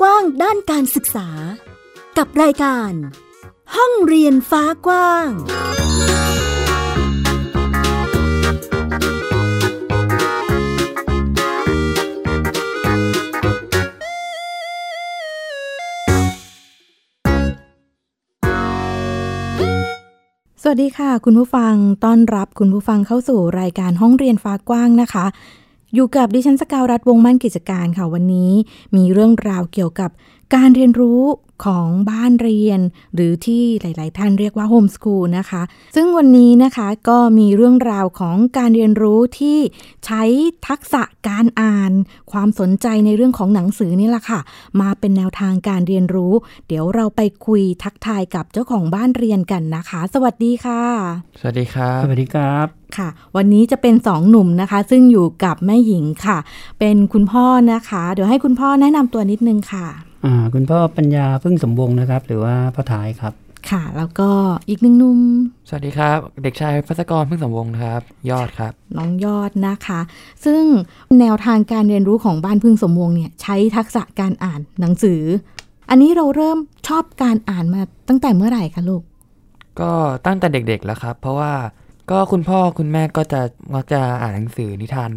กว้างด้านการศึกษา กับรายการ ห้องเรียนฟ้ากว้าง สวัสดีค่ะ คุณผู้ฟังต้อนรับคุณผู้ฟังเข้าสู่รายการห้องเรียนฟ้ากว้างนะคะ อยู่กับดิฉันสกาวรัฐวงมั่นกิจการค่ะวันนี้ มีเรื่องราวเกี่ยวกับ การเรียนรู้ของบ้านเรียน หรือที่หลาย ๆ ท่านเรียกว่าโฮมสคูลนะคะ ซึ่งวันนี้นะคะก็มีเรื่องราวของการเรียนรู้ที่ใช้ทักษะการอ่าน ความสนใจในเรื่องของหนังสือนี่แหละค่ะ มาเป็นแนวทางการเรียนรู้ เดี๋ยวเราไปคุยทักทายกับเจ้าของบ้านเรียนกันนะคะ สวัสดีค่ะ สวัสดีครับสวัสดีครับค่ะ วันนี้จะเป็นสองหนุ่มนะคะ ซึ่งอยู่กับแม่หญิงค่ะ เป็นคุณพ่อนะคะ เดี๋ยวให้คุณพ่อแนะนำตัวนิดนึงค่ะอ่า คุณพ่อปัญญาพึ่งสมวงศ์นะครับ หรือว่าพ่อท้ายครับ ค่ะ แล้วก็อีกหนึ่งหนุ่ม สวัสดีครับ เด็กชายพัศกรพึ่งสมวงศ์นะครับ ยอดครับ น้องยอดนะคะ ซึ่งแนวทางการเรียนรู้ของบ้านพึ่งสมวงเนี่ยใช้ทักษะการอ่านหนังสือ อันนี้เราเริ่มชอบการอ่านมาตั้งแต่เมื่อไหร่คะลูก ก็ตั้งแต่เด็กๆแล้วครับ เพราะว่าก็คุณพ่อคุณแม่ก็จะมักจะอ่านหนังสือนิทาน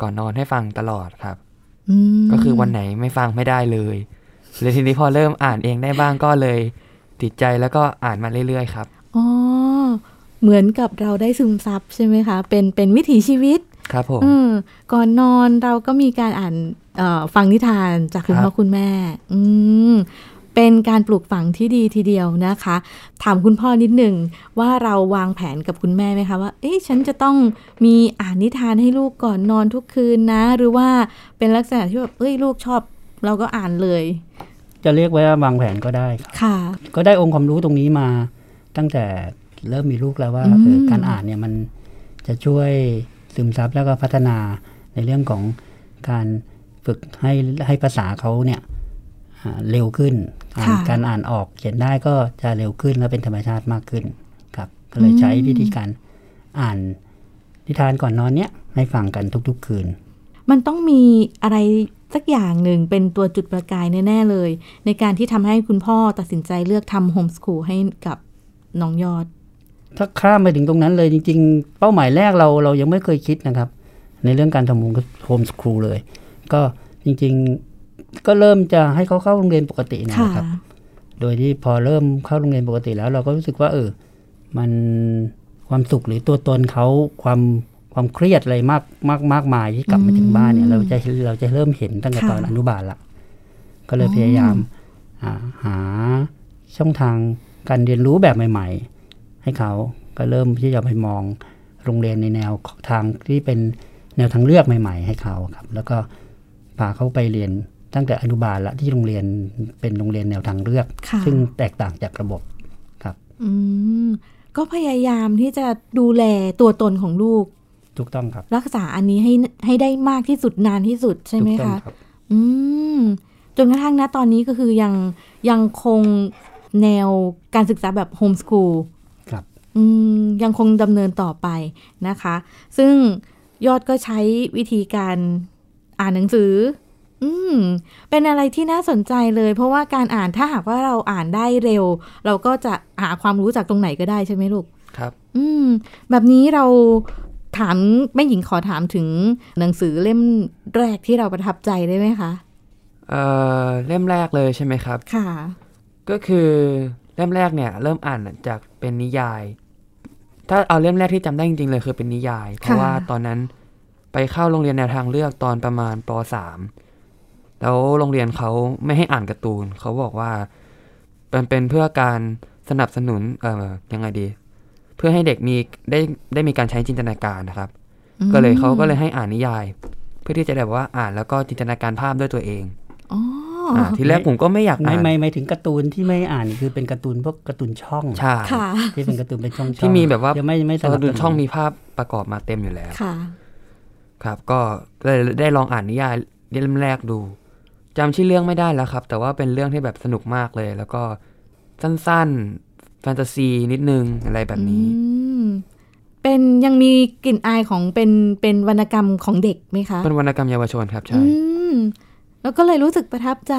ก่อนนอนให้ฟังตลอดครับอืมก็คือวันไหนไม่ฟังไม่ได้เลย เลยทีนี้พอเริ่มอ่านเองได้บ้างก็เลย ติดใจแล้วก็อ่านมาเรื่อยๆครับอ๋อเหมือนกับเราได้ซึมซับใช่ไหมคะ เป็นเป็นวิถีชีวิตครับผมเออก่อนนอนเราก็มีการอ่านเอ่อฟังนิทานจากคุณครับพ่อคุณแม่ อืมเป็นการปลูกฝังที่ดีทีเดียวนะคะ ถามคุณพ่อนิดหนึ่งว่าเราวางแผนกับคุณแม่ไหมคะว่า เอ๊ะฉันจะต้องมีอ่านนิทานให้ลูกก่อนนอนทุกคืนนะ หรือว่าเป็นลักษณะที่แบบเอ้ยลูกชอบ เราก็อ่านเลย จะเรียกว่าวางแผนก็ได้ครับค่ะ ก็ได้องค์ความรู้ตรงนี้มาตั้งแต่เริ่มมีลูกแล้วว่าอืมเออการอ่านเนี่ยมันจะช่วยซึมซับแล้วก็พัฒนาในเรื่องของการฝึกให้ให้ภาษาเขาเนี่ยอ่าเร็วขึ้นอ่านการอ่านออกเขียนได้ก็จะเร็วขึ้นและเป็นธรรมชาติมากขึ้นครับ ก็เลยใช้วิธีการอ่านนิทานก่อนนอนเนี้ยให้ฟังกันทุก ๆ คืน มันต้องมีอะไร สักอย่างหนึ่งเป็นตัวจุดประกายแน่ ๆ เลย ในการที่ทำให้คุณพ่อตัดสินใจเลือกทำโฮมส o ูลให้กับน้องยอด ถ้าข้ามไปถึงตรงนั้นเลยจริง ๆ เป้าหมายแรกเราเรายังไม่เคยคิดนะครับ ในเรื่องการทำโฮมสครูเลย ก็จริง ๆ ก็เริ่มจะให้เขาเข้าโรงเรียนปกตินะค่ะครับ โดยที่พอเริ่มเข้าโรงเรียนปกติแล้ว เราก็รู้สึกว่า เออ มันความสุขหรือตัวตนเขาความ ความเครียดอะไรมากมากมากมายที่กลับมาถึงบ้านเนี่ย เราจะเราจะเริ่มเห็นตั้งแต่ตอนอนุบาลละก็เลยพยายามอ่าหาช่องทางการเรียนรู้แบบใหม่ ๆ ให้เขาก็เริ่มที่จะไปมองโรงเรียนในแนวทางที่เป็นแนวทางเลือกใหม่ ๆ ให้เขาครับ แล้วก็พาเขาไปเรียนตั้งแต่อนุบาลละที่โรงเรียนเป็นโรงเรียนแนวทางเลือกค่ะซึ่งแตกต่างจากระบบอืมก็พยายามที่จะดูแลตัวตนของลูก ถูกต้องครับ รักษาอันนี้ให้ให้ได้มากที่สุดนานที่สุดใช่ไหมถูกต้อคะงรับอืมจนกระทั่งณตอนนี้ก็คือยังยังคงแนวการศึกษาแบบโฮมส o ูลครับอืมยังคงดำเนินต่อไปนะคะ ซึ่งยอดก็ใช้วิธีการอ่านหนังสือ อืม เป็นอะไรที่น่าสนใจเลย เพราะว่าการอ่านถ้าหากว่าเราอ่านได้เร็ว เราก็จะหาความรู้จากตรงไหนก็ได้ใช่ไหมลูก ครับ อืม แบบนี้เรา ถามแม่หญิงขอถามถึงหนังสือเล่มแรกที่เราประทับใจได้ไหมคะเอ่อเล่มแรกเลยใช่ไหมครับ ค่ะ ก็คือเล่มแรกเนี่ย เริ่มอ่านจากเป็นนิยาย ถ้าเอาเล่มแรกที่จำได้จริงๆเลยคือเป็นนิยาย เพราะว่าตอนนั้นไปเข้าโรงเรียนแนวทางเลือกตอนประมาณป .3 แล้วโรงเรียนเขาไม่ให้อ่านการ์ตูน เขาบอกว่ามันเป็นเพื่อการสนับสนุนเอ่อยังไงดี เพื่อให้เด็กมีได้ได้มีการใช้จินตนาการนะครับอืมก็เลยเขาก็เลยให้อ่านนิยาย เพื่อที่จะได้แบบว่าอ่านแล้วก็จินตนาการภาพด้วยตัวเองอ๋ออ่าทีแรกผมก็ไม่อยากไม่อ่านไม่ไม่ถึงการ์ตูนที่ไม่อ่านคือเป็นการ์ตูนพวกการ์ตูนช่องใช่ค่ะที่เป็นการ์ตูนเป็นช่องๆที่มีแบบว่ายังไม่ไม่สตอนับนสดูนุนช่องมีภาพประกอบมาเต็มอยู่แล้วค่ะครับ ก็เลยได้ลองอ่านนิยายเล่มแรกดูจำชื่อเรื่องไม่ได้แล้วครับ แต่ว่าเป็นเรื่องที่แบบสนุกมากเลย แล้วก็สั้นๆ แฟนตาซีนิดนึงอะไรแบบนี้อืมเป็นยังมีกลิ่นอายของเป็นเป็นวรรณกรรมของเด็กไหมคะ เป็นวรรณกรรมเยาวชนครับใช่อืมแล้วก็เลยรู้สึกประทับใจ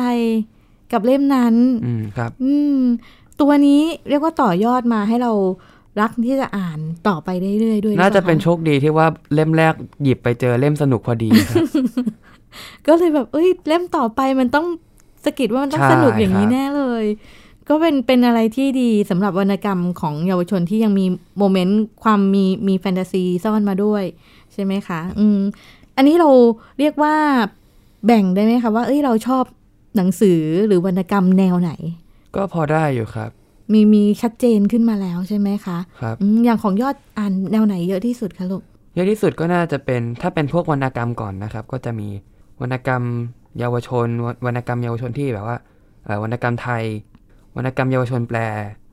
กับเล่มนั้น อืมครับ อืม ตัวนี้เรียกว่าต่อยอดมาให้เรารักที่จะอ่านต่อไปเรื่อยๆด้วยหรือน่าจะปล่เป็นคโชคดีที่ว่าเล่มแรกหยิบไปเจอเล่มสนุกพอดีครับ ก็เลยแบบเอ้ย เล่มต่อไปมันต้องสะกิดว่ามันต้องใช่สนุกอย่างนี้ครับแน่เลย ก็เป็นเป็นอะไรที่ดีสำหรับวรรณกรรมของเยาวชนที่ยังมีโมเมนต์ความมีมีแฟนตาซีซ่อนมาด้วย ใช่ไหมคะ อืม อันนี้เราเรียกว่าแบ่งได้ไหมคะว่าเอ้ยเราชอบหนังสือหรือวรรณกรรมแนวไหน ก็พอได้อยู่ครับ มีมีชัดเจนขึ้นมาแล้วใช่ไหมคะครับอืมอย่างของยอดอ่านแนวไหนเยอะที่สุดคะลูกเยอะที่สุดก็น่าจะเป็นถ้าเป็นพวกวรรณกรรมก่อนนะครับ ก็จะมีวรรณกรรมเยาวชนววรรณกรรมเยาวชนที่แบบว่าเอ่อวรรณกรรมไทย วรรณกรรมเยาวชนแปล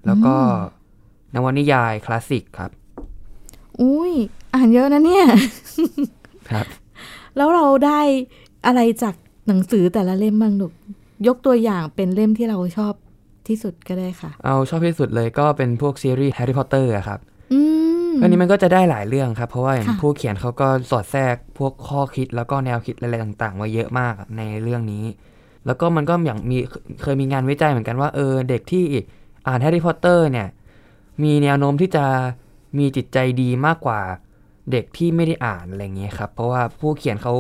แล้วก็นวนิยายคลาสสิกครับ อุ้ยอ่านเยอะนะเนี่ย ครับ แล้วเราได้อะไรจากหนังสือแต่ละเล่มบ้างลูกยกตัวอย่างเป็นเล่มที่เราชอบที่สุดก็ได้ค่ะ เอาชอบที่สุดเลยก็เป็นพวกซีรีส์แฮร์รี่พอตเตอร์ครับอืมอันนี้มันก็จะได้หลายเรื่องครับ เพราะว่าอย่างค่ะผู้เขียนเขาก็สอดแทรกพวกข้อคิดแล้วก็แนวคิดอะไรต่าง ๆ ไว้เยอะมากในเรื่องนี้ แล้วก็มันก็อย่างมีเคยมีงานวิจัยเหมือนกันว่าเออเด็กที่อ่านแฮร์รี่พอตเตอร์เนี่ยมีแนวโน้มที่จะมีจิตใจดีมากกว่าเด็กที่ไม่ได้อ่านอะไรเงี้ยครับ เพราะว่าผู้เขียนเขา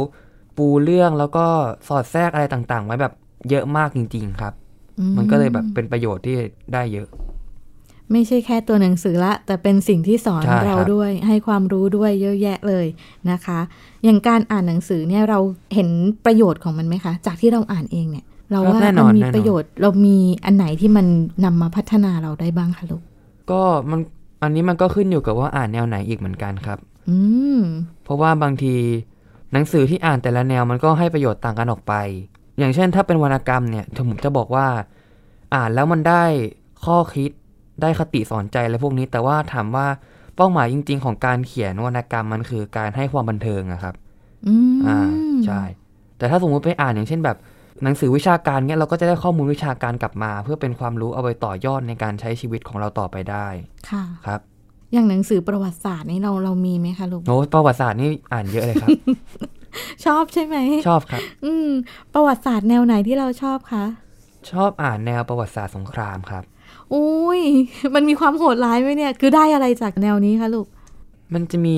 ปูเรื่องแล้วก็สอดแทรกอะไรต่างๆ ไว้แบบเยอะมากจริง ๆ ครับอืมันก็เลยแบบเป็นประโยชน์ที่ได้เยอะ ไม่ใช่แค่ตัวหนังสือละ แต่เป็นสิ่งที่สอนใช่ครับเราด้วยให้ความรู้ด้วยเยอะแยะเลยนะคะ อย่างการอ่านหนังสือเนี่ยเราเห็นประโยชน์ของมันไหมคะ จากที่เราอ่านเองเนี่ย เราว่าแน่นมัอนมีแน่นอนประโยชน์เรามีอันไหนที่มันนำมาพัฒนาเราได้บ้างคะลูกก็มันอันนี้มันก็ขึ้นอยู่กับว่าอ่านแนวไหนอีกเหมือนกันครับ อืมเพราะว่าบางทีหนังสือที่อ่านแต่ละแนวมันก็ให้ประโยชน์ต่างกันออกไป อย่างเช่น ถ้าเป็นวรรณกรรมเนี่ยผมจะบอกว่า อ่านแล้วมันได้ข้อคิด ได้คติสอนใจอะไรพวกนี้ แต่ว่าถามว่าเป้าหมายจริง ๆ ของการเขียนวรรณกรรมมันคือการให้ความบันเทิงอะครับอืมอ่าใช่ แต่ถ้าสมมติไปอ่านอย่างเช่นแบบหนังสือวิชาการเนี่ยเราก็จะได้ข้อมูลวิชาการกลับมา เพื่อเป็นความรู้เอาไปต่อยอดในการใช้ชีวิตของเราต่อไปได้ค่ะครับ อย่างหนังสือประวัติศาสตร์นี่เราเรามีไหมคะลูกโน้ประวัติศาสตร์นี่อ่านเยอะเลยครับ ชอบใช่ไหมชอบครับ อืม ประวัติศาสตร์แนวไหนที่เราชอบคะชอบอ่านแนวประวัติศาสตร์สงครามครับ อุ้ย มันมีความโหดร้ายไหมเนี่ย คือได้อะไรจากแนวนี้คะลูก มันจะมี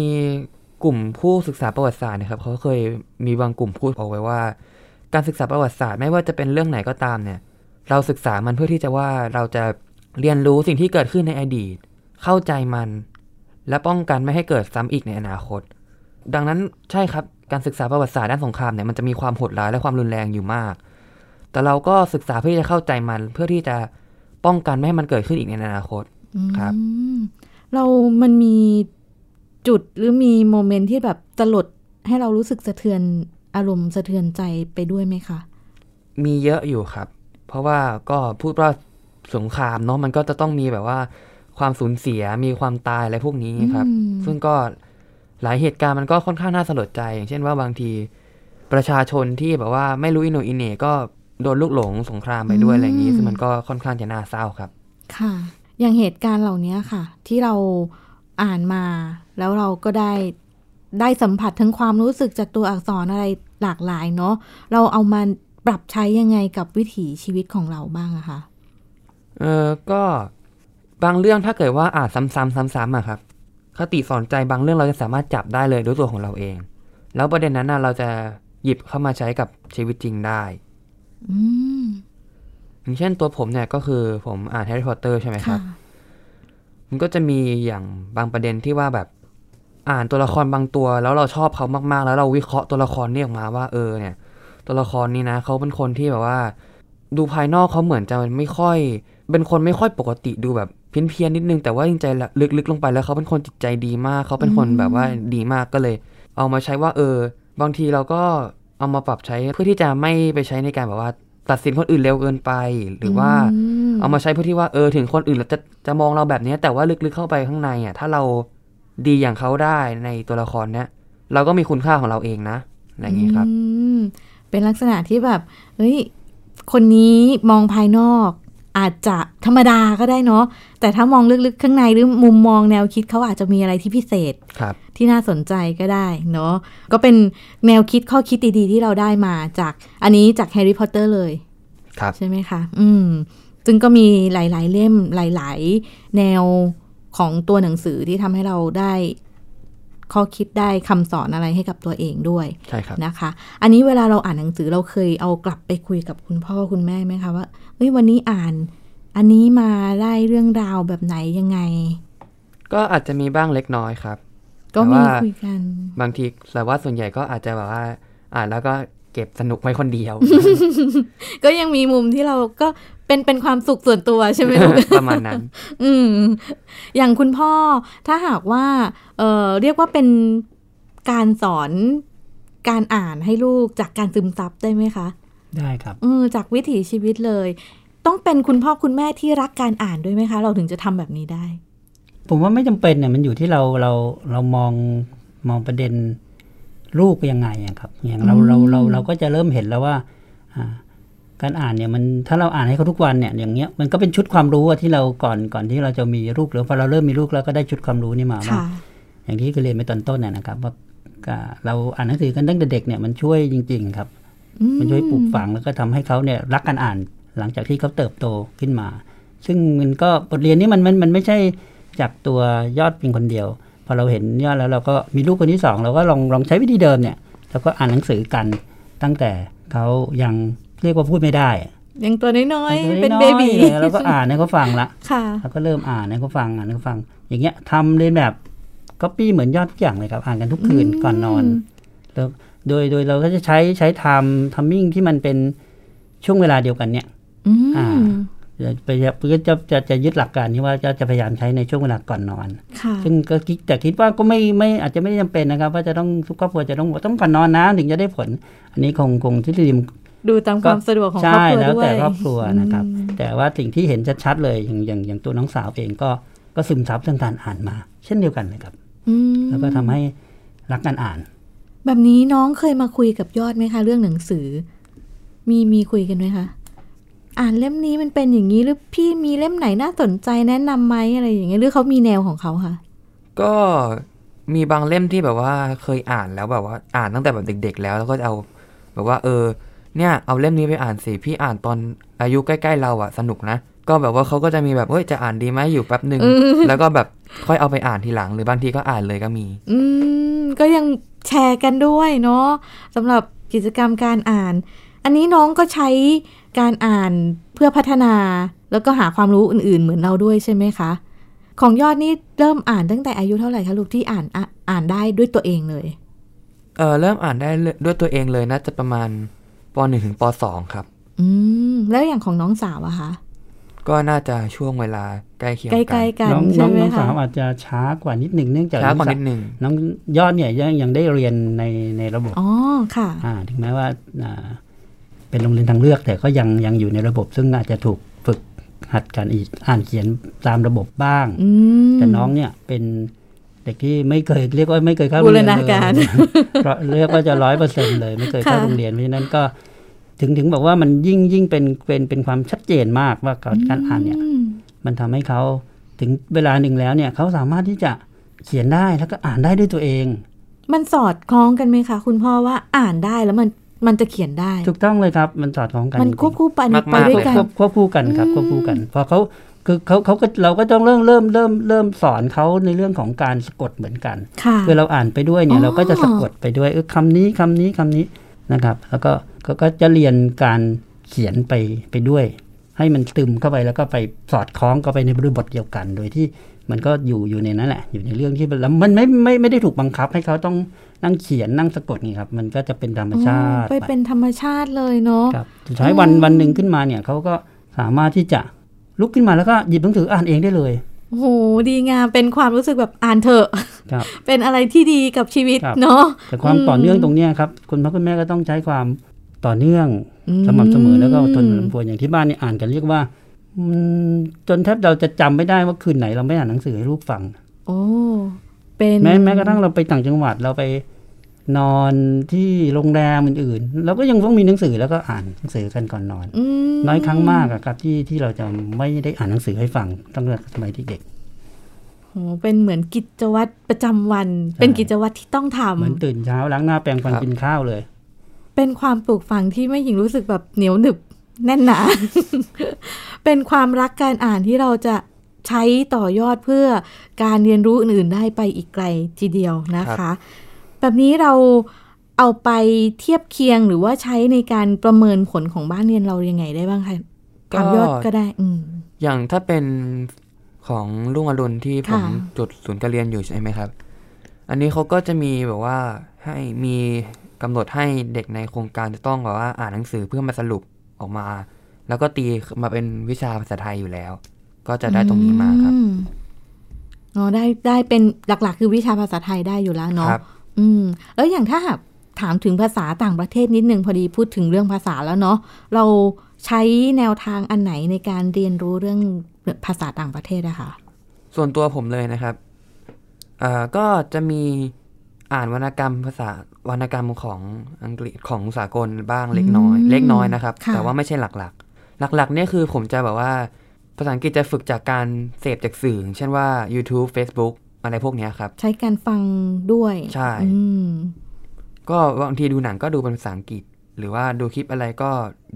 กลุ่มผู้ศึกษาประวัติศาสตร์นะครับเขาเคยมีบางกลุ่มพูดเอาไว้ว่า การศึกษาประวัติศาสตร์ไม่ว่าจะเป็นเรื่องไหนก็ตามเนี่ย เราศึกษามันเพื่อที่จะว่าเราจะเรียนรู้สิ่งที่เกิดขึ้นในอดีต เข้าใจมัน และป้องกันไม่ให้เกิดซ้ำอีกในอนาคต ดังนั้นใช่ครับการศึกษาประวัติศาสตร์ด้านสงครามเนี่ยมันจะมีความโหดร้ายและความรุนแรงอยู่มาก แต่เราก็ศึกษาเพื่อที่จะเข้าใจมันเพื่อที่จะ ป้องกันไม่ให้มันเกิดขึ้นอีกในอนาคตครับอืมเรามันมีจุดหรือมีโมเมนต์ที่แบบตลดให้เรารู้สึกสะเทือนอารมณ์สะเทือนใจไปด้วยไหมคะ มีเยอะอยู่ครับ เพราะว่าก็พูดว่าสงครามเนาะมันก็จะต้องมีแบบว่า ความสูญเสียมีความตายอะไรพวกนี้ครับอืมซึ่งก็หลายเหตุการณ์มันก็ค่อนข้างน่าสลดใจ อย่างเช่นว่าบางทีประชาชนที่แบบว่าไม่รู้อินโนอินเหน่ก็ โดนลูกหลงสงครามไปด้วยอะไรอย่างนี้ซึ่งมันก็ค่อนข้างจะน่าเศร้าครับ ค่ะ อย่างเหตุการณ์เหล่านี้ค่ะ ที่เราอ่านมาแล้วเราก็ได้ได้สัมผัสทั้งความรู้สึกจากตัวอักษรอะไรหลากหลายเนาะเราเอามาปรับใช้ยังไงกับวิถีชีวิตของเราบ้างอะคะเออก็บางเรื่องถ้าเกิดว่าอ่านซ้ำๆซ้ำๆอะครับคติสอนใจบางเรื่องเราจะสามารถจับได้เลยด้วยตัวของเราเอง แล้วประเด็นนั้นนะเราจะหยิบเข้ามาใช้กับชีวิตจริงได้ อืมอย่างเช่นตัวผมเนี่ยก็คือผมอ่านแฮร์รี่พอตเตอร์ใช่ไหมครัค่ะบมันก็จะมีอย่างบางประเด็นที่ว่าแบบอ่านตัวละครบางตัว แล้วเราชอบเขามากๆ แล้วเราวิเคราะห์ตัวละครนี่ออกมาว่าเออเนี่ย ตัวละครนี้นะเขาเป็นคนที่แบบว่า ดูภายนอกเขาเหมือนจะไม่ค่อย เป็นคนไม่ค่อยปกติดูแบบเพี้ยนๆนิดนึงแต่ว่าจริงใจลึกๆลงไปแล้วเขาเป็นคนจิตใจดีมากเขาเป็นคนแบบว่าดีมากก็เลย เอามาใช้ว่า เออ บางทีเราก็ เอามาปรับใช้เพื่อที่จะไม่ไปใช้ในการแบบว่าตัดสินคนอื่นเร็วเกินไป หรือว่ามเอามาใช้เพื่อที่ว่าเออถึงคนอื่นจะจะมองเราแบบเนี้ยแต่ว่าลึกๆเข้าไปข้างในอะถ้าเราดีอย่างเขาได้ในตัวละครเนี้ยเราก็มีคุณค่าของเราเองนะอะไรอย่างนี้ครับอืมเป็นลักษณะที่แบบเฮ้ยคนนี้มองภายนอก อาจจะธรรมดาก็ได้เนาะแต่ถ้ามองลึกๆ ข้างในหรือมุมมองแนวคิดเขาอาจจะมีอะไรที่พิเศษครับที่น่าสนใจก็ได้เนาะก็เป็นแนวคิดข้อคิดดีๆ ที่เราได้มาจากอันนี้จากแฮร์รี่พอตเตอร์เลยครับใช่ไหมคะ อืมซึ่งก็มีหลาย ๆ เล่มหลาย ๆ แนวของตัวหนังสือที่ทำให้เราได้ ข้อคิดได้คำสอนอะไรให้กับตัวเองด้วยใช่ครับนะคะ อันนี้เวลาเราอ่านหนังสือเราเคยเอากลับไปคุยกับคุณพ่อคุณแม่ไหมคะว่าเฮ้ยวันนี้อ่าน อันนี้มาได้เรื่องราวแบบไหนยังไง ก็อาจจะมีบ้างเล็กน้อยครับ ก็มีแต่ว่าคุยกัน บางทีแต่ว่าส่วนใหญ่ก็อาจจะแบบว่า อ่านแล้วก็เก็บสนุกไว้คนเดียว ก็ยังมีมุมที่เราก็ เป็นเป็นความสุขส่วนตัวใช่ไหมลูกประมาณนั้น อืมอย่างคุณพ่อถ้าหากว่า เออเรียกว่าเป็นการสอนการอ่านให้ลูกจากการซึมซับได้ไหมคะ ได้ครับเออจากวิถีชีวิตเลย ต้องเป็นคุณพ่อคุณแม่ที่รักการอ่านด้วยไหมคะ เราถึงจะทำแบบนี้ได้ ผมว่าไม่จำเป็นเนี่ยมันอยู่ที่เราเราเรามองมองประเด็นลูกยังไงอะครับ อย่างเราอืมเราเราเราก็จะเริ่มเห็นแล้วว่าอ่า การอ่านเนี่ยมันถ้าเราอ่านให้เขาทุกวันเนี่ยอย่างเงี้ยมันก็เป็นชุดความรู้อะที่เราก่อนก่อนที่เราจะมีลูกหรือพอเราเริ่มมีลูกแล้วก็ได้ชุดความรู้นี่มาว่าค่ะอย่างที่เคยเรียนไปตอนต้นน่ะนะครับ ว่าก็เราอ่านหนังสือกันตั้งแต่เด็กเนี่ยมันช่วยจริง ๆ ครับอืมันช่วยปลูกฝังแล้วก็ทำให้เขาเนี่ยรักการอ่านหลังจากที่เขาเติบโตขึ้นมา ซึ่งมันก็บทเรียนนี้มันมันมันไม่ใช่จากตัวยอดเพียงคนเดียว พอเราเห็นยอดแล้วเราก็มีลูกคนที่สองเราก็ลองลองใช้วิธีเดิมเนี่ยแล้วก็อ่านหนังสือกันตั้งแต่เขายัง เรียกว่าพูดไม่ได้ยังตัวน้อยๆตั้งแต่เป็นน้เบอยๆบีเลยเราก็อ่านให้เขาฟังละค่ะแล้วก็เริ่มอ่านให้เขาฟังอ่านให้เขาฟัง อย่างเงี้ยทำเรียนแบบก็ปี้เหมือนยอดทุกอย่างเลยครับ อ่านกันทุกคืนอืมก่อนนอนแล้วโดยโดยเราก็จะใช้ใช้ทำทัมมิ่งที่มันเป็นช่วงเวลาเดียวกันเนี่ยอืมอ่าจะไปจะจะจะจะยึดหลักการนี้ว่าจะจะพยายามใช้ในช่วงเวลาก่อนนอนค่ะซึ่งก็คิดแต่คิดว่าก็ไม่ไม่อาจจะไม่จำเป็นนะครับ ว่าจะต้องทุกครอบครัวจะต้องต้องก่อนนอนนะถึงจะได้ผล อันนี้คงคงที่ริม ดูตามความสะดวกของครอบใช่ครัวแล้วด้วยแต่ครอบครัวนะครับอืมแต่ว่าสิ่งที่เห็นชัดๆเลยอย่างอย่างอย่างตัวน้องสาวเองก็ก็ซึมซับเรื่องการอ่านมา เช่นเดียวกันเลยครับอืมแล้วก็ทำให้รักการอ่าน แบบนี้น้องเคยมาคุยกับยอดไหมคะ เรื่องหนังสือ มีมีคุยกันไหมคะอ่านเล่มนี้มันเป็นอย่างนี้หรือพี่มีเล่มไหนน่าสนใจแนะนำไหมอะไรอย่างเงี้ยหรือเขามีแนวของเขาคะก็มีบางเล่มที่แบบว่าเคยอ่านแล้วแบบว่าอ่านตั้งแต่แบบเด็ก ๆ แล้วแล้วก็จะเอาแบบว่า เออ เนี่ยเอาเล่มนี้ไปอ่านสิพี่อ่านตอนอายุใกล้ๆเราอะสนุกนะ ก็แบบว่าเขาก็จะมีแบบเฮ้ยจะอ่านดีไหมอยู่แป๊บหนึ่งแล้วก็แบบค่อยเอาไปอ่านทีหลัง หรือบางทีก็อ่านเลยก็มี อืมก็ยังแชร์กันด้วยเนาะสำหรับกิจกรรมการอ่าน อันนี้น้องก็ใช้การอ่านเพื่อพัฒนา แล้วก็หาความรู้อื่น ๆ เหมือนเราด้วยใช่ไหมคะ ของยอดนี่เริ่มอ่านตั้งแต่อายุเท่าไหร่คะลูกที่อ่านอะอ่านได้ด้วยตัวเองเลย เออเริ่มอ่านได้ด้วยตัวเองเลยน่าจะประมาณ ปหนึ่งถึงปสองครับ อืม แล้วอย่างของน้องสาวอะคะก็น่าจะช่วงเวลาใกล้เคียงใกกัล้นๆกันน้องน้ใช่องไหมน้องคะสาวอาจจะช้ากว่านิดหนึ่งเนื่องจากช้ากว่าน้องนิดหนึ่งน้องยอดเนี่ยยังยังได้เรียนในในระบบอ๋อค่ะอ่าถึงแม้ว่าอ่า เป็นโรงเรียนทางเลือก แต่ก็ยังยังอยู่ในระบบ ซึ่งอาจจะถูกฝึกหัดการอีกอ่านเขียนตามระบบบ้าง อืมแต่น้องเนี่ยเป็น เด็กที่ไม่เคยเรียกว่าไม่เคยเข้าบูโรงรเรียนเลณายการเพราะเรียกว่าจะร้อยเปอร์เซ็นเลย ไม่เคยเข้าค่ะโรงเรียนเพราะฉะนั้นก็ถึงถึงบอกว่ามันยิ่งยิ่งเป็นเป็นเป็นความชัดเจนมากว่าการการอ่านเนี่ยอืมมันทำให้เขาถึงเวลาหนึ่งแล้วเนี่ยเขาสามารถที่จะเขียนได้แล้วก็อ่านได้ด้วยตัวเอง มันสอดคล้องกันไหมคะ คุณพ่อว่าอ่านได้แล้วมันมันจะเขียนได้ ถูกต้องเลยครับ มันสอดคล้องกัน มันจริงๆควบคู่ไปมากๆไปด้วยกันควบควบคู่กันครับอืมควบคู่กัน พอเขา คือเขาเขาก็เราก็ต้องเริ่มเริ่มเริ่มเริ่มสอนเขาในเรื่องของการสะกดเหมือนกันค่ะคือเราอ่านไปด้วยเนี่อ๋ยอเราก็จะสะกดไปด้วยเออคำนี้คำนี้คำนี้นะครับ แล้วก็ก็ก็จะเรียนการเขียนไปไปด้วย ให้มันตึมเข้าไปแล้วก็ไปสอดคล้องเข้าไปในบริบทเดียวกัน โดยที่มันก็อยู่อยู่ในนั้นแหละ อยู่ในเรื่องที่แล้วมันไม่ไม่ไม่ได้ถูกบังคับให้เขาต้องนั่งเขียนนั่งสะกดนี่ครับ มันก็จะเป็นธรรมชาติอ๋อไปเป็นธรรมชาติเลยเนาะครับสุดท้ายวันวันหนึ่งขึ้นมาเนี่ยเขาก็สามารถที่จะ ลุกขึ้นมาแล้วก็หยิบหนังสืออ่านเองได้เลยโอ้โหดีงามเป็นความรู้สึกแบบอ่านเถอะครับเป็นอะไรที่ดีกับชีวิตครับเนาะแต่ความต่อเนื่องตรงเนี้ยครับคุณพ่อคุณแม่ก็ต้องใช้ความต่อเนื่องสม่ำเสมอแล้วก็อดทนอดทนอย่างที่บ้านนี่อ่านกันเรียกว่าอืมจนแทบเราจะจำไม่ได้ว่าคืนไหนเราไม่อ่านหนังสือให้ลูกฟัง โอ้เป็นแม้แม้กระทั่งเราไปต่างจังหวัดเราไป นอนที่โรงแรมอื่นๆเราก็ยังต้องมีหนังสือแล้วก็อ่านหนังสือกันก่อนนอนอืมน้อยครั้งมากอะครับที่ที่เราจะไม่ได้อ่านหนังสือให้ฟังตั้งแต่สมัยที่เด็กโหเป็นเหมือนกิจวัตรประจำวัน เป็นกิจวัตรที่ต้องทำเหมือนตื่นเช้าล้างหน้าแปรงฟันครับกินข้าวเลย เป็นความปลูกฝังที่ไม่หญิงรู้สึกแบบเหนียวหนึบแน่นหนา เป็นความรักการอ่านที่เราจะใช้ต่อยอดเพื่อการเรียนรู้อื่น ๆ ได้ไปอีกไกลทีเดียวนะคะ แบบนี้เราเอาไปเทียบเคียงหรือว่าใช้ในการประเมินผลของบ้านเรียนเรายังไงได้บ้างคะก็ตามยอดก็ได้ อืมอย่างถ้าเป็นของลุงอรุณที่ผมค่ะจุดศูนย์การเรียนอยู่ใช่ไหมครับ อันนี้เขาก็จะมีแบบว่าให้มีกำหนดให้เด็กในโครงการจะต้องแบบว่าอ่านหนังสือเพื่อมาสรุปออกมา แล้วก็ตีมาเป็นวิชาภาษาไทยอยู่แล้ว ก็จะได้ตรงนี้มาครับอืมอ๋อได้ได้เป็นหลักๆ คือวิชาภาษาไทยได้อยู่แล้วเนาะครับ อืม แล้วอย่างถ้าหากถามถึงภาษาต่างประเทศนิดนึงพอดีพูดถึงเรื่องภาษาแล้วเนาะเราใช้แนวทางอันไหนในการเรียนรู้เรื่องภาษาต่างประเทศอะคะส่วนตัวผมเลยนะครับเอ่อก็จะมีอ่านวรรณกรรมภาษาวรรณกรรมของอังกฤษของสากลบ้างเล็กน้อย เล็กน้อยนะครับ แต่ว่าไม่ใช่หลักๆ หลักๆเนี่ยคือผมจะแบบว่าภาษาอังกฤษจะฝึกจากการเสพจากสื่ออย่างเช่นว่า YouTube Facebook อะไรพวกเนี้ยครับ ใช้การฟังด้วยใช่อืมก็บางทีดูหนังก็ดูเป็นภาษาอังกฤษ หรือว่าดูคลิปอะไรก็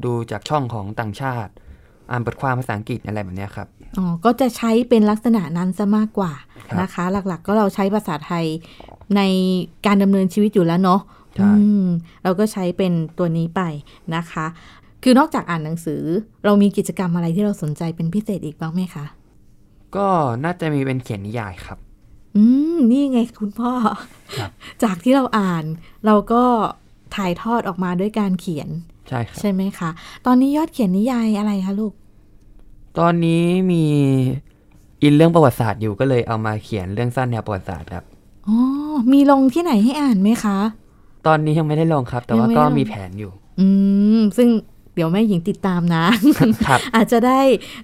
ดูจากช่องของต่างชาติ อ่านบทความภาษาอังกฤษอะไรแบบเนี้ยครับอ๋อก็จะใช้เป็นลักษณะนั้นซะมากกว่าครับนะคะ หลักๆ ก็เราใช้ภาษาไทยในการดำเนินชีวิตอยู่แล้วเนาะใช่อืมเราก็ใช้เป็นตัวนี้ไปนะคะ คือนอกจากอ่านหนังสือ เรามีกิจกรรมอะไรที่เราสนใจเป็นพิเศษอีกบ้างไหมคะ ก็น่าจะมีเป็นเขียนนิยายครับ อืม นี่ไงคุณพ่อครับจากที่เราอ่านเราก็ถ่ายทอดออกมาด้วยการเขียน ใช่ครับใช่ไหมคะ ตอนนี้ยอดเขียนนิยายอะไรคะลูก ตอนนี้มีอินเรื่องประวัติศาสตร์อยู่ก็เลยเอามาเขียนเรื่องสั้นแนวประวัติศาสตร์ครับ อ๋อ มีลงที่ไหนให้อ่านไหมคะ ตอนนี้ยังไม่ได้ลงครับ แต่ว่ายังไม่ก็ได้ลงมีแผนอยู่ อืม ซึ่งเดี๋ยวแม่หญิงติดตามนะครับอาจจะได้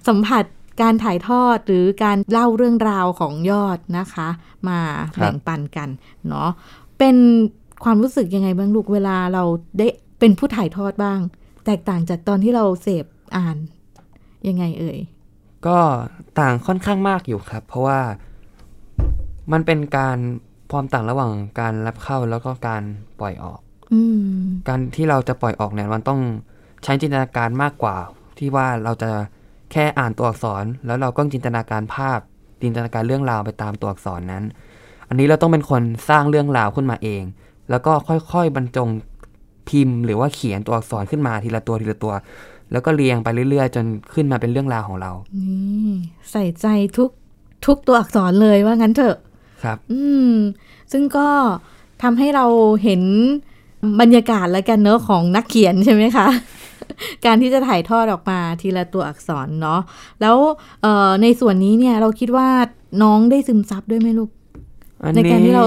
สัมผัส การถ่ายทอดหรือการเล่าเรื่องราวของยอดนะคะ มาครับแบ่งปันกันเนาะเป็นความรู้สึกยังไงบ้างลูกเวลาเราได้เป็นผู้ถ่ายทอดบ้าง แตกต่างจากตอนที่เราเสพอ่านยังไงเอ่ยก็ต่างค่อนข้างมากอยู่ครับ เพราะว่ามันเป็นการความต่างระหว่างการรับเข้าแล้วก็การปล่อยออกอืมการที่เราจะปล่อยออกเนี่ยมันต้องใช้จินตนาการมากกว่า ที่ว่าเราจะ แค่อ่านตัวอักษรแล้วเราก็จินตนาการภาพ จินตนาการเรื่องราวไปตามตัวอักษรนั้น อันนี้เราต้องเป็นคนสร้างเรื่องราวขึ้นมาเอง แล้วก็ค่อยๆบรรจงพิมพ์ หรือว่าเขียนตัวอักษรขึ้นมาทีละตัวทีละตัว แล้วก็เรียงไปเรื่อยๆ จนขึ้นมาเป็นเรื่องราวของเรานี่ใส่ใจทุกทุกตัวอักษรเลยว่างั้นเถอะ ครับ อืม ซึ่งก็ทำให้เราเห็นบรรยากาศแล้วกันเนอะของนักเขียนใช่ไหมคะ การที่จะถ่ายทอดออกมาทีละตัวอักษรเนาะแล้วเอ่อในส่วนนี้เนี่ยเราคิดว่าน้องได้ซึมซับด้วยไหมลูกอันในนี้การที่เรา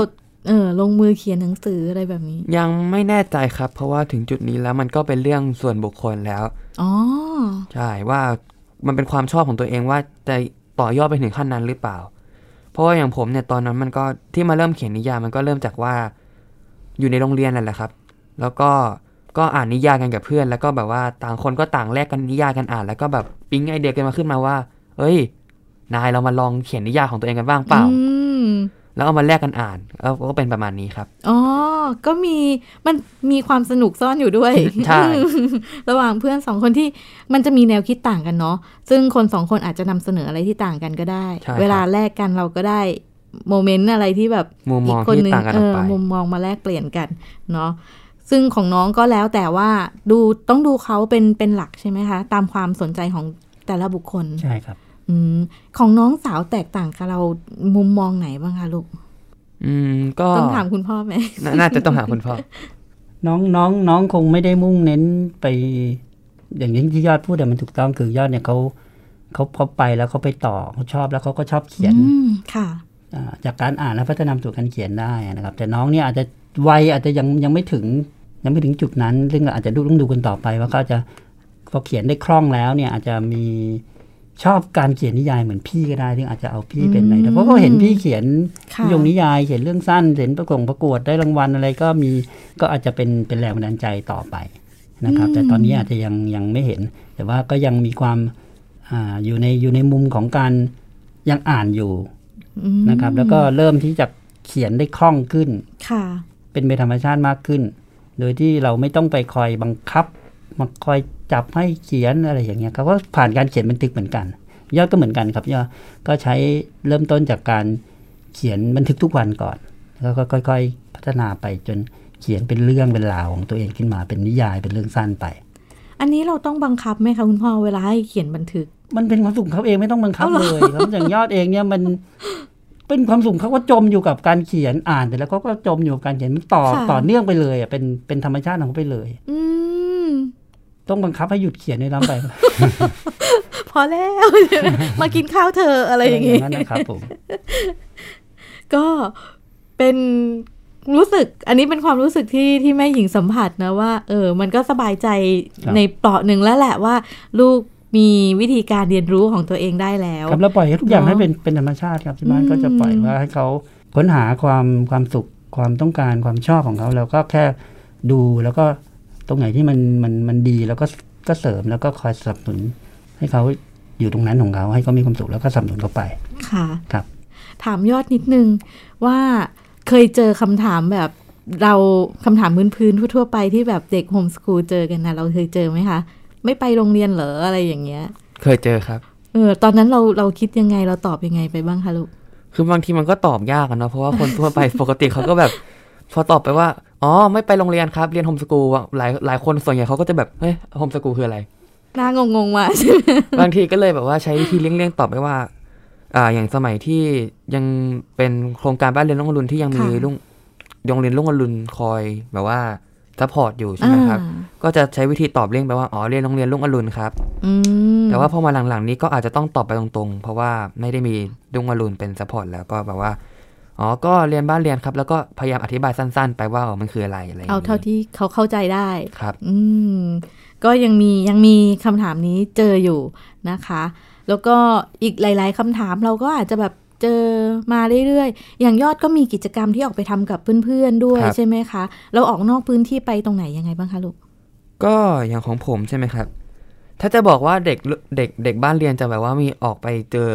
เออลงมือเขียนหนังสืออะไรแบบนี้ ยังไม่แน่ใจครับ เพราะว่าถึงจุดนี้แล้วมันก็เป็นเรื่องส่วนบุคคลแล้วอ๋อใช่ว่ามันเป็นความชอบของตัวเองว่าจะต่อยอดไปถึงขั้นนั้นหรือเปล่า เพราะว่าอย่างผมเนี่ยตอนนั้นมันก็ที่มาเริ่มเขียนนิยายมันก็เริ่มจากว่า อยู่ในโรงเรียนนั่นแหละครับ แล้วก็ ก็อ่านนิยายกันกับเพื่อน แล้วก็แบบว่าต่างคนก็ต่างแลกกันนิยายกันอ่าน แล้วก็แบบปิ๊งไอเดียกันมาขึ้นมาว่า เอ้ย นายเรามาลองเขียนนิยายของตัวเองกันบ้างเปล่าอืมแล้วเอามาแลกกันอ่านแล้วก็เป็นประมาณนี้ครับ อ๋อ ก็มีมันมีความสนุกซ่อนอยู่ด้วย ใช่ ระหว่างเพื่อนสองคนที่มันจะมีแนวคิดต่างกันเนาะ ซึ่งคนสองคนอาจจะนำเสนออะไรที่ต่างกันก็ได้ใช่ครับเวลาแลกกันเราก็ได้โมเมนต์อะไรที่แบบมุมมองคนที่หนึ่ต่างกันเอออกอไปมุมมองมาแลกเปลี่ยนกันเนาะ ซึ่งของน้องก็แล้วแต่ว่าดูต้องดูเขาเป็นเป็นหลักใช่ไหมคะ ตามความสนใจของแต่ละบุคคล ใช่ครับอืมของน้องสาวแตกต่างกับเรามุมมองไหนบ้างคะลูก อืม ก็ต้องถามคุณพ่อไหมนาน่าจะต้องหาคุณพ่อ น้องน้องน้องคงไม่ได้มุ่งเน้นไป อย่างที่ยอดพูดแต่มันถูกต้องคือยอดเนี่ยเขาเขาเขาไปแล้วเขาไปต่อเขาชอบแล้วเขาก็ชอบเขียนอืมค่ะอ่าจากการอ่านแล้วพัฒนาสู่การเขียนได้นะครับ แต่น้องเนี่ยอาจจะวัยอาจจะยังยังไม่ถึง ยังไม่ถึงจุดนั้น ซึ่งอาจจะดูต้องดูกันต่อไป ว่าเขาจะพอเขียนได้คล่องแล้วเนี่ยอาจจะมีชอบการเขียนนิยายเหมือนพี่ก็ได้ซึ่งอาจจะเอาพี่เป็นในเพราะเขาเห็นพี่เขียนค่ะนิยมนิยายเขียนเรื่องสั้นเขียนประกงประกวดได้รางวัลอะไรก็มีก็อาจจะเป็นเป็นแรงบันดาลใจต่อไปนะครับ แต่ตอนนี้อาจจะยังยังไม่เห็น แต่ว่าก็ยังมีความอ่าอยู่ในอยู่ในมุมของการยังอ่านอยู่อืมนะครับ แล้วก็เริ่มที่จะเขียนได้คล่องขึ้นค่ะ เป็นไปธรรมชาติมากขึ้น โดยที่เราไม่ต้องไปคอยบังคับมาคอยจจับให้เขียนอะไรอย่างเงี้ยเขาก็ผ่านการเขียนบันทึกเหมือนกัน ยอดก็เหมือนกันครับยอดก็ใช้เริ่มต้นจากการเขียนบันทึกทุกวันก่อน แล้วก็ค่อย ๆ พัฒนาไปจนเขียนเป็นเรื่องเป็นราวของตัวเองขึ้นมาเป็นนิยายเป็นเรื่องสั้นไป อันนี้เราต้องบังคับไหมคะคุณพ่อเวลาให้เขียนบันทึก มันเป็นความสุขของเขาเองไม่ต้องบังคับเอาเหรอเลยครับอย่างยอดเองเนี่ยมัน เป็นความสุขเขาก็จมอยู่กับการเขียนอ่านแต่แล้วเขาก็จมอยู่กับการเขียนมันต่อต่อเนื่องไปเลยอะเป็นเป็นธรรมชาติของเขาไปเลยอืมต้องบังคับให้หยุดเขียนในน้ำไป พอแล้ว มากินข้าวเธออะไรอย่างงี้งี้นั้นนะครับผม ก็เป็นรู้สึก อันนี้เป็นความรู้สึกที่ที่แม่หญิงสัมผัสนะว่า เออ มันก็สบายใจครับในเปราะหนึ่งแล้วแหละว่า ลูก มีวิธีการเรียนรู้ของตัวเองได้แล้วครับแล้วปล่อยให้ทุกอย่างเนอะให้เป็นเป็นธรรมชาติครับที่บ้านอืมก็จะปล่อยว่าให้เขาค้นหาความความสุขความต้องการความชอบของเขาแล้วก็แค่ดูแล้วก็ตรงไหนที่มันมันมันดีแล้วก็ก็เสริมแล้วก็คอยสนับสนุนให้เขาอยู่ตรงนั้นของเขาให้เขามีความสุขแล้วก็สนับสนุนเขาไปค่ะครับ ถามยอดนิดนึงว่าเคยเจอคำถามแบบเราคำถามพื้นๆทั่วๆไปที่แบบเด็กโฮมสคูลเจอกันนะเราเคยเจอไหมคะ ไม่ไปโรงเรียนเหรออะไรอย่างเงี้ย เคยเจอครับ เออ ตอนนั้นเราเราคิดยังไงเราตอบยังไงไปบ้างคะลูก คือบางทีมันก็ตอบยากอะเนาะเพราะว่าคนทั่วไปปกติเขาก็แบบ พอตอบไปว่า อ๋อ ไม่ไปโรงเรียนครับ เรียน homeschool หลายหลายคนส่วนใหญ่เขาก็จะแบบ เฮ้ย homeschool คืออะไรหน้างงงๆมาใช่ไหมบางทีก็เลยแบบว่าใช้วิธีเลี่ยงๆตอบไปว่า อ่า อย่างสมัยที่ยังเป็นโครงการบ้านเรียนรุ่งอรุณที่ยังมีค่ะรุ่งโรงเรียนรุ่งอรุณคอยแบบว่า support อยู่ใช่ไหมครับอ่าก็จะใช้วิธีตอบเลี่ยงไปว่า อ๋อ เรียนโรงเรียนรุ่งอรุณครับอืมแต่ว่าพอมาหลังๆ นี้ก็อาจจะต้องตอบไปตรงๆ เพราะว่าไม่ได้มีรุ่งอรุณเป็น support แล้วก็แบบว่า อ๋อ ก็เรียนบ้านเรียนครับ แล้วก็พยายามอธิบายสั้นๆ ไปว่าอ๋อมันคืออะไรอะไรย่งเอานี้เท่าที่เขาเข้าใจได้ ครับ อืม ก็ยังมียังมีคำถามนี้เจออยู่นะคะ แล้วก็อีกหลาย ๆคำถามเราก็อาจจะแบบ เจอมาเรื่อยๆ อย่างยอดก็มีกิจกรรมที่ออกไปทำกับเพื่อนๆด้วยครับใช่ไหมคะ เราออกนอกพื้นที่ไปตรงไหนยังไงบ้างคะลูก ก็อย่างของผมใช่ไหมครับ ถ้าจะบอกว่าเด็กเด็กเด็กบ้านเรียนจะแบบว่ามีออกไปเจอ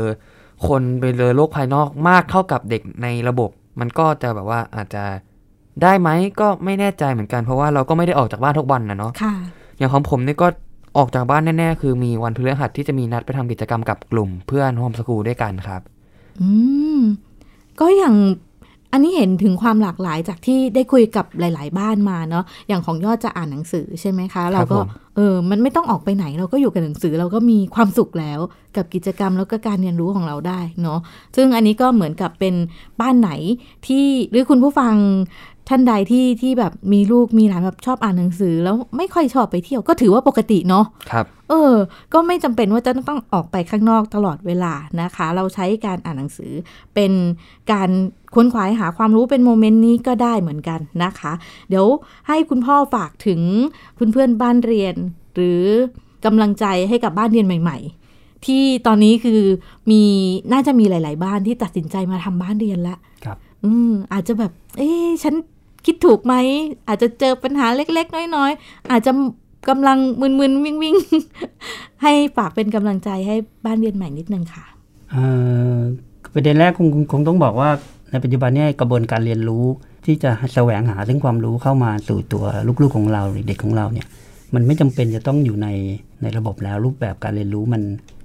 คนไปเลยโลกภายนอกมากเท่ากับเด็กในระบบ มันก็จะแบบว่าอาจจะได้ไหมก็ไม่แน่ใจเหมือนกันเพราะว่าเราก็ไม่ได้ออกจากบ้านทุกวันนะเนาะค่ะอย่างของผมนี่ก็ออกจากบ้านแน่ๆ คือมีวันพฤหัสที่จะมีนัดไปทำกิจกรรมกับกลุ่มเพื่อนโฮมสกูลด้วยกันครับ อืม ก็อย่างอันนี้เห็นถึงความหลากหลายจากที่ได้คุยกับหลาย ๆ บ้านมาเนาะอย่างของยอดจะอ่านหนังสือใช่ไหมคะ เราก็ผมเออมันไม่ต้องออกไปไหน เราก็อยู่กับหนังสือเราก็มีความสุขแล้วกับกิจกรรมแล้วก็การเรียนรู้ของเราได้เนาะซึ่งอันนี้ก็เหมือนกับเป็นบ้านไหนที่หรือคุณผู้ฟัง ท่านใดที่ที่แบบมีลูกมีหลานแบบชอบอ่านหนังสือ แล้วไม่ค่อยชอบไปเที่ยวก็ถือว่าปกติเนาะครับ เออ ก็ไม่จำเป็นว่าจะต้องออกไปข้างนอกตลอดเวลานะคะ เราใช้การอ่านหนังสือเป็นการค้นคว้าหาความรู้เป็นโมเมนต์นี้ก็ได้เหมือนกันนะคะ เดี๋ยวให้คุณพ่อฝากถึงเพื่อนๆบ้านเรียน หรือกำลังใจให้กับบ้านเรียนใหม่ ๆที่ตอนนี้คือมีน่าจะมีหลาย ๆ บ้านที่ตัดสินใจมาทำบ้านเรียนละครับ อืมอาจจะแบบ เอ๊ะฉัน คิดถูกไหม อาจจะเจอปัญหาเล็ก ๆ น้อย ๆ อาจจะกำลังมึนๆ วิ่งๆ ให้ฝากเป็นกำลังใจให้บ้านเรียนใหม่นิดนึงค่ะประเด็นแรกคงคงต้องบอกว่าในปัจจุบันนี้กระบวนการเรียนรู้ที่จะแสวงหาซึ่งความรู้เข้ามาสู่ตัวลูกๆของเราหรือเด็กของเราเนี่ย มันไม่จำเป็นจะต้องอยู่ในในระบบแล้วรูปแบบการเรียนรู้มัน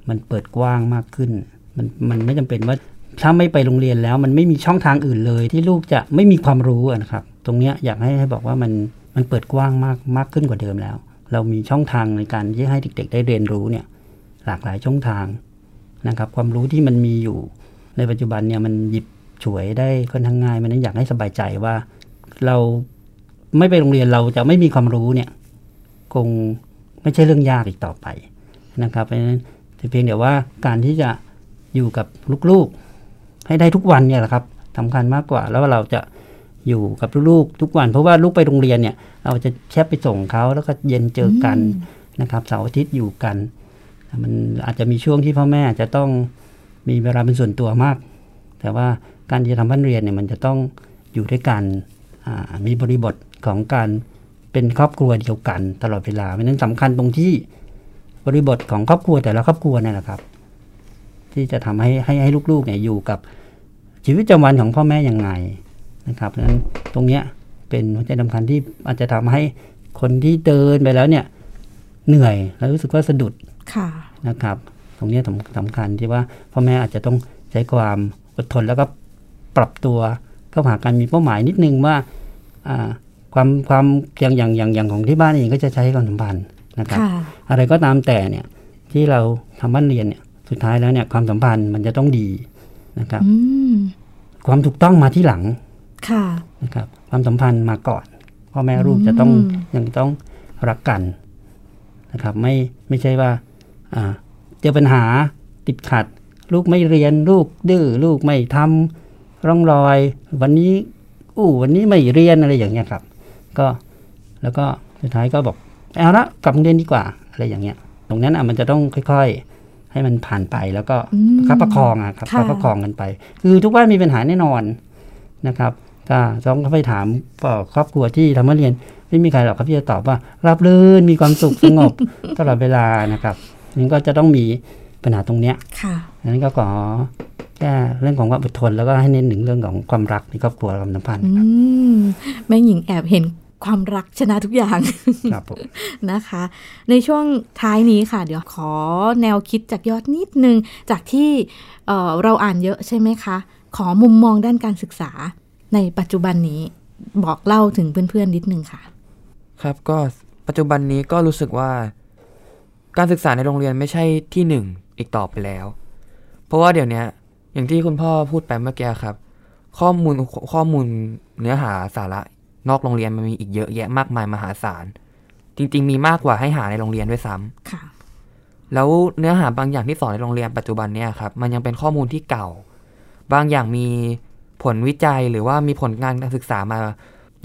มันเปิดกว้างมากขึ้น มันมันไม่จำเป็นว่าถ้าไม่ไปโรงเรียนแล้ว มันไม่มีช่องทางอื่นเลยที่ลูกจะไม่มีความรู้นะครับ ตรงเนี้ยอยากให้ให้บอกว่ามันมันเปิดกว้างมากมากขึ้นกว่าเดิมแล้ว เรามีช่องทางในการที่ให้เด็ก ๆ ได้เรียนรู้เนี่ยหลากหลายช่องทางนะครับ ความรู้ที่มันมีอยู่ในปัจจุบันเนี่ยมันหยิบฉวยได้ค่อนข้างง่ายมันนั้นอยากให้สบายใจว่า เราไม่ไปโรงเรียนเราจะไม่มีความรู้เนี่ย คงไม่ใช่เรื่องยากอีกต่อไปนะครับเพราะฉะนั้นเพียงแต่ว่าการที่จะอยู่กับลูกๆ ให้ได้ทุกวันเนี่ยแหละครับสำคัญมากกว่าแล้วเราจะ อยู่กับลูกๆทุกวัน เพราะว่าลูกไปโรงเรียนเนี่ย เราจะแค่ไปส่งเขาแล้วก็เย็นเจอกันนะครับเสาร์อาทิตย์อยู่กัน มันอาจจะมีช่วงที่พ่อแม่อาจจะต้องมีเวลาเป็นส่วนตัวมาก แต่ว่าการที่จะทำบ้านเรียนเนี่ยมันจะต้องอยู่ด้วยกันอ่ามีบริบทของการเป็นครอบครัวเดียวกันตลอดเวลาเพราะฉะนั้นสำคัญตรงที่บริบทของครอบครัวแต่ละครอบครัวเนี่ยแหละครับ ที่จะทำให้ให้ให้ลูกๆเนี่ยอยู่กับชีวิตประจำวันของพ่อแม่ยังไง นะครับเพราะฉะนั้นตรงเนี้ยเป็นหัวใจสำคัญที่อาจจะทำให้คนที่เดินไปแล้วเนี่ยเหนื่อยแล้วรู้สึกว่าสะดุดค่ะนะครับ ตรงเนี้ยสำสำคัญที่ว่าพ่อแม่อาจจะต้องใช้ความอดทนแล้วก็ปรับตัวเข้าหาการมีเป้าหมายนิดนึงว่าอ่าความความอย่างอย่างอย่างอย่างของที่บ้านเองก็จะใช้ความสัมพันธ์นะครับค่ะอะไรก็ตามแต่เนี่ยที่เราทำบ้านเรียนเนี่ยสุดท้ายแล้วเนี่ยความสัมพันธ์มันจะต้องดีนะครับอืมความถูกต้องมาที่หลัง ค่ะนะครับความสัมพันธ์มาก่อนพ่อแม่ลูกจะต้องอืมยังต้องรักกันนะครับ ไม่ไม่ใช่ว่าอ่าเจอปัญหาติดขัด ลูกไม่เรียนลูกดื้อลูกไม่ทำร่องรอย วันนี้อู้วันนี้ไม่เรียนอะไรอย่างเงี้ยครับ ก็แล้วก็สุดท้ายก็บอกเอาละกลับโรงเรียนดีกว่าอะไรอย่างเงี้ย ตรงนั้นอะมันจะต้องค่อย ๆ ให้มันผ่านไปแล้วก็อืมประคับประคองอะครับค่ะประคับประคองกันไป คือทุกบ้านมีปัญหาแน่นอนนะครับ ถ้าต้องเข้าไปถามครอบครัวที่ทำมาเรียน ไม่มีใครหรอกครับที่จะตอบว่ารับรื่นมีความสุขสงบตลอดเวลานะครับนั้นก็จะต้องมีปัญหาตรงเนี้ยค่ะนั้นก็ขอแค่เรื่องของความอดทนแล้วก็ให้เน้นถึงเรื่องของความรักในครอบครัวความสัมพันธ์อืมแม่หญิงแอบเห็นความรักชนะทุกอย่างครับผมนะคะ ในช่วงท้ายนี้ค่ะ เดี๋ยวขอแนวคิดจากยอดนิดนึง จากที่เอ่อเราอ่านเยอะใช่ไหมคะ ขอมุมมองด้านการศึกษา ในปัจจุบันนี้บอกเล่าถึงเพื่อนๆนิดนึงค่ะ ครับก็ปัจจุบันนี้ก็รู้สึกว่า การศึกษาในโรงเรียนไม่ใช่ที่หนึ่งอีกต่อไปแล้ว เพราะว่าเดี๋ยวเนี้ยอย่างที่คุณพ่อพูดไปเมื่อกี้ครับ ข้อมูลข้อมูลเนื้อหาสาระ นอกโรงเรียนมันมีอีกเยอะแยะมากมายมหาศาลจริง ๆ มีมากกว่าให้หาในโรงเรียนด้วยซ้ำค่ะ แล้วเนื้อหาบางอย่างที่สอนในโรงเรียนปัจจุบันเนี่ยครับ มันยังเป็นข้อมูลที่เก่า บางอย่างมี ผลวิจัยหรือว่ามีผลงานการศึกษามา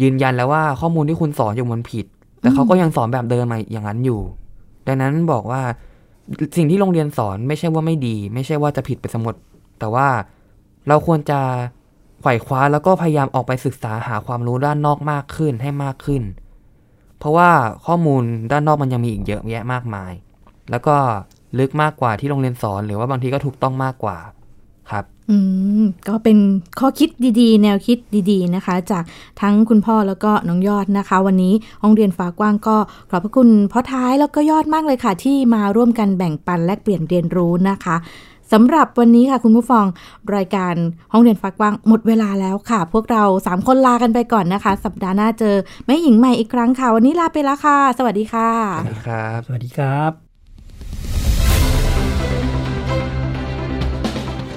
ยืนยันแล้วว่าข้อมูลที่คุณสอนอยู่มันผิด แต่เขาก็ยังสอนแบบเดิมมาอย่างนั้นอยู่ ดังนั้นบอกว่าสิ่งที่โรงเรียนสอนไม่ใช่ว่าไม่ดี ไม่ใช่ว่าจะผิดไปสมดแต่ว่าเราควรจะไขว่คว้าแล้วก็พยายามออกไปศึกษาหาความรู้ด้านนอกมากขึ้นให้มากขึ้น เพราะว่าข้อมูลด้านนอกมันยังมีอีกเยอะแยะมากมาย แล้วก็ลึกมากกว่าที่โรงเรียนสอน หรือว่าบางทีก็ถูกต้องมากกว่า อืมก็เป็นข้อคิดดีๆ แนวคิดดีๆนะคะ จากทั้งคุณพ่อแล้วก็น้องยอดนะคะ วันนี้ห้องเรียนฟ้ากว้างก็ขอบพระคุณพ่อท้ายแล้วก็ยอดมากเลยค่ะ ที่มาร่วมกันแบ่งปันแลกเปลี่ยนเรียนรู้นะคะสำหรับวันนี้ค่ะ คุณผู้ฟังรายการห้องเรียนฟ้ากว้างหมดเวลาแล้วค่ะ พวกเราสามคนลากันไปก่อนนะคะ สัปดาห์หน้าเจอแม่หญิงใหม่อีกครั้งค่ะ วันนี้ลาไปแล้วค่ะ สวัสดีค่ะ สวัสดีครับ สวัสดีครับ